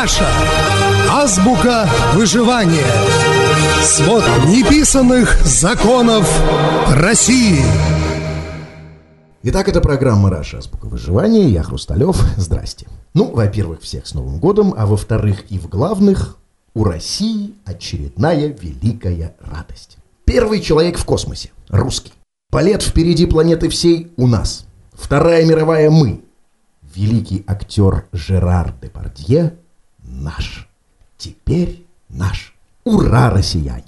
Раша. Азбука выживания. Свод неписанных законов России. Итак, это программа «Раша. Азбука выживания». Я Хрусталев. Здрасте. Ну, во-первых, всех с Новым годом, а во-вторых, и в главных, у России очередная великая радость. Первый человек в космосе. Русский. Полет впереди планеты всей у нас. Вторая мировая мы. Великий актер Жерар Депардье наш. Теперь наш. Ура, россияне!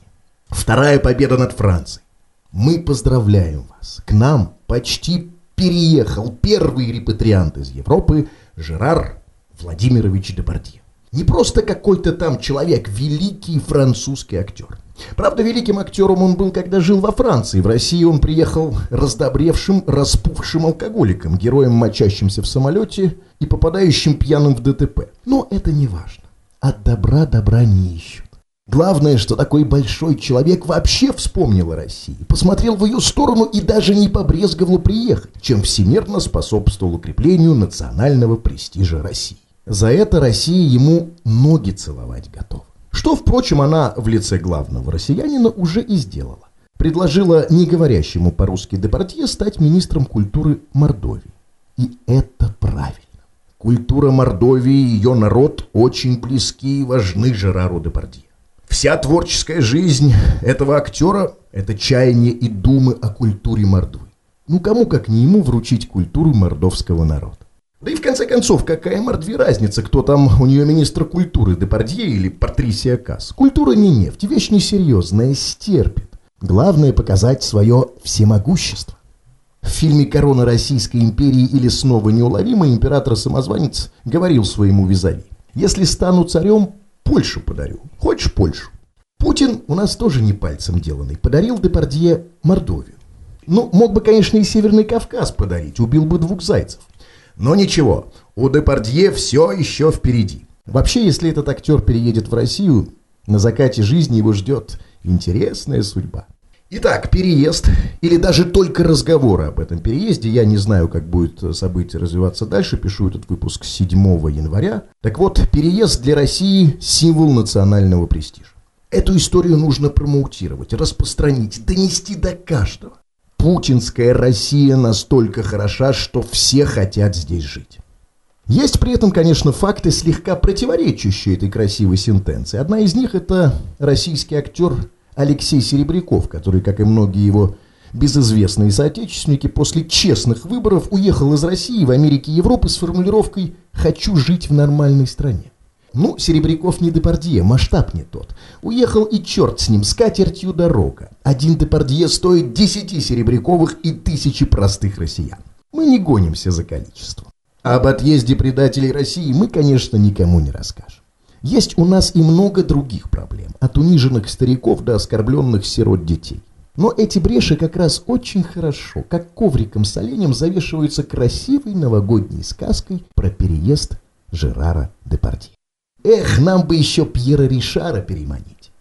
Вторая победа над Францией. Мы поздравляем вас. К нам почти переехал первый репатриант из Европы Жерар Владимирович Депардье. Не просто какой-то там человек, великий французский актер. Правда, великим актером он был, когда жил во Франции. В России он приехал раздобревшим, распухшим алкоголиком, героем, мочащимся в самолете и попадающим пьяным в ДТП. Но это не важно. От добра добра не ищут. Главное, что такой большой человек вообще вспомнил о России, посмотрел в ее сторону и даже не побрезговал приехать, чем всемирно способствовал укреплению национального престижа России. За это Россия ему ноги целовать готова. Что, впрочем, она в лице главного россиянина уже и сделала. Предложила не говорящему по-русски Департье стать министром культуры Мордовии. И это правильно. Культура Мордовии и ее народ очень близки и важны Жерару Депардье. Вся творческая жизнь этого актера – это чаяние и думы о культуре Мордвы. Ну кому, как не ему, вручить культуру мордовского народа? Да и в конце концов, какая Мордве разница, кто там у нее министр культуры, Депардье или Патрисия Касс? Культура не нефть, вещь несерьезная, стерпит. Главное показать свое всемогущество. В фильме «Корона Российской империи» или «Снова неуловимый» император-самозванец говорил своему визави. «Если стану царем, Польшу подарю. Хочешь Польшу?» Путин у нас тоже не пальцем деланный. Подарил Депардье Мордовию. Ну, мог бы, конечно, и Северный Кавказ подарить, убил бы двух зайцев. Но ничего, у Депардье все еще впереди. Вообще, если этот актер переедет в Россию, на закате жизни его ждет интересная судьба. Итак, переезд, или даже только разговоры об этом переезде, я не знаю, как будет событие развиваться дальше, пишу этот выпуск 7 января. Так вот, переезд для России – символ национального престижа. Эту историю нужно промоутировать, распространить, донести до каждого. Путинская Россия настолько хороша, что все хотят здесь жить. Есть при этом, конечно, факты, слегка противоречащие этой красивой сентенции. Одна из них – это российский актер Алексей Серебряков, который, как и многие его безызвестные соотечественники, после честных выборов уехал из России в Америке и Европы с формулировкой «хочу жить в нормальной стране». Ну, Серебряков не Депардье, масштаб не тот. Уехал и черт с ним, с катертью дорога. Один Депардье стоит десяти Серебряковых и тысячи простых россиян. Мы не гонимся за количество. А об отъезде предателей России мы, конечно, никому не расскажем. Есть у нас и много других проблем, от униженных стариков до оскорбленных сирот детей. Но эти бреши как раз очень хорошо, как ковриком с оленем завешиваются красивой новогодней сказкой про переезд Жерара Депардье. Эх, нам бы еще Пьера Ришара переманить.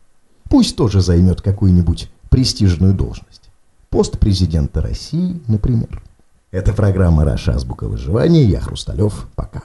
Пусть тоже займет какую-нибудь престижную должность. Пост президента России, например. Это программа «Раша. Азбука выживания». Я Хрусталев. Пока.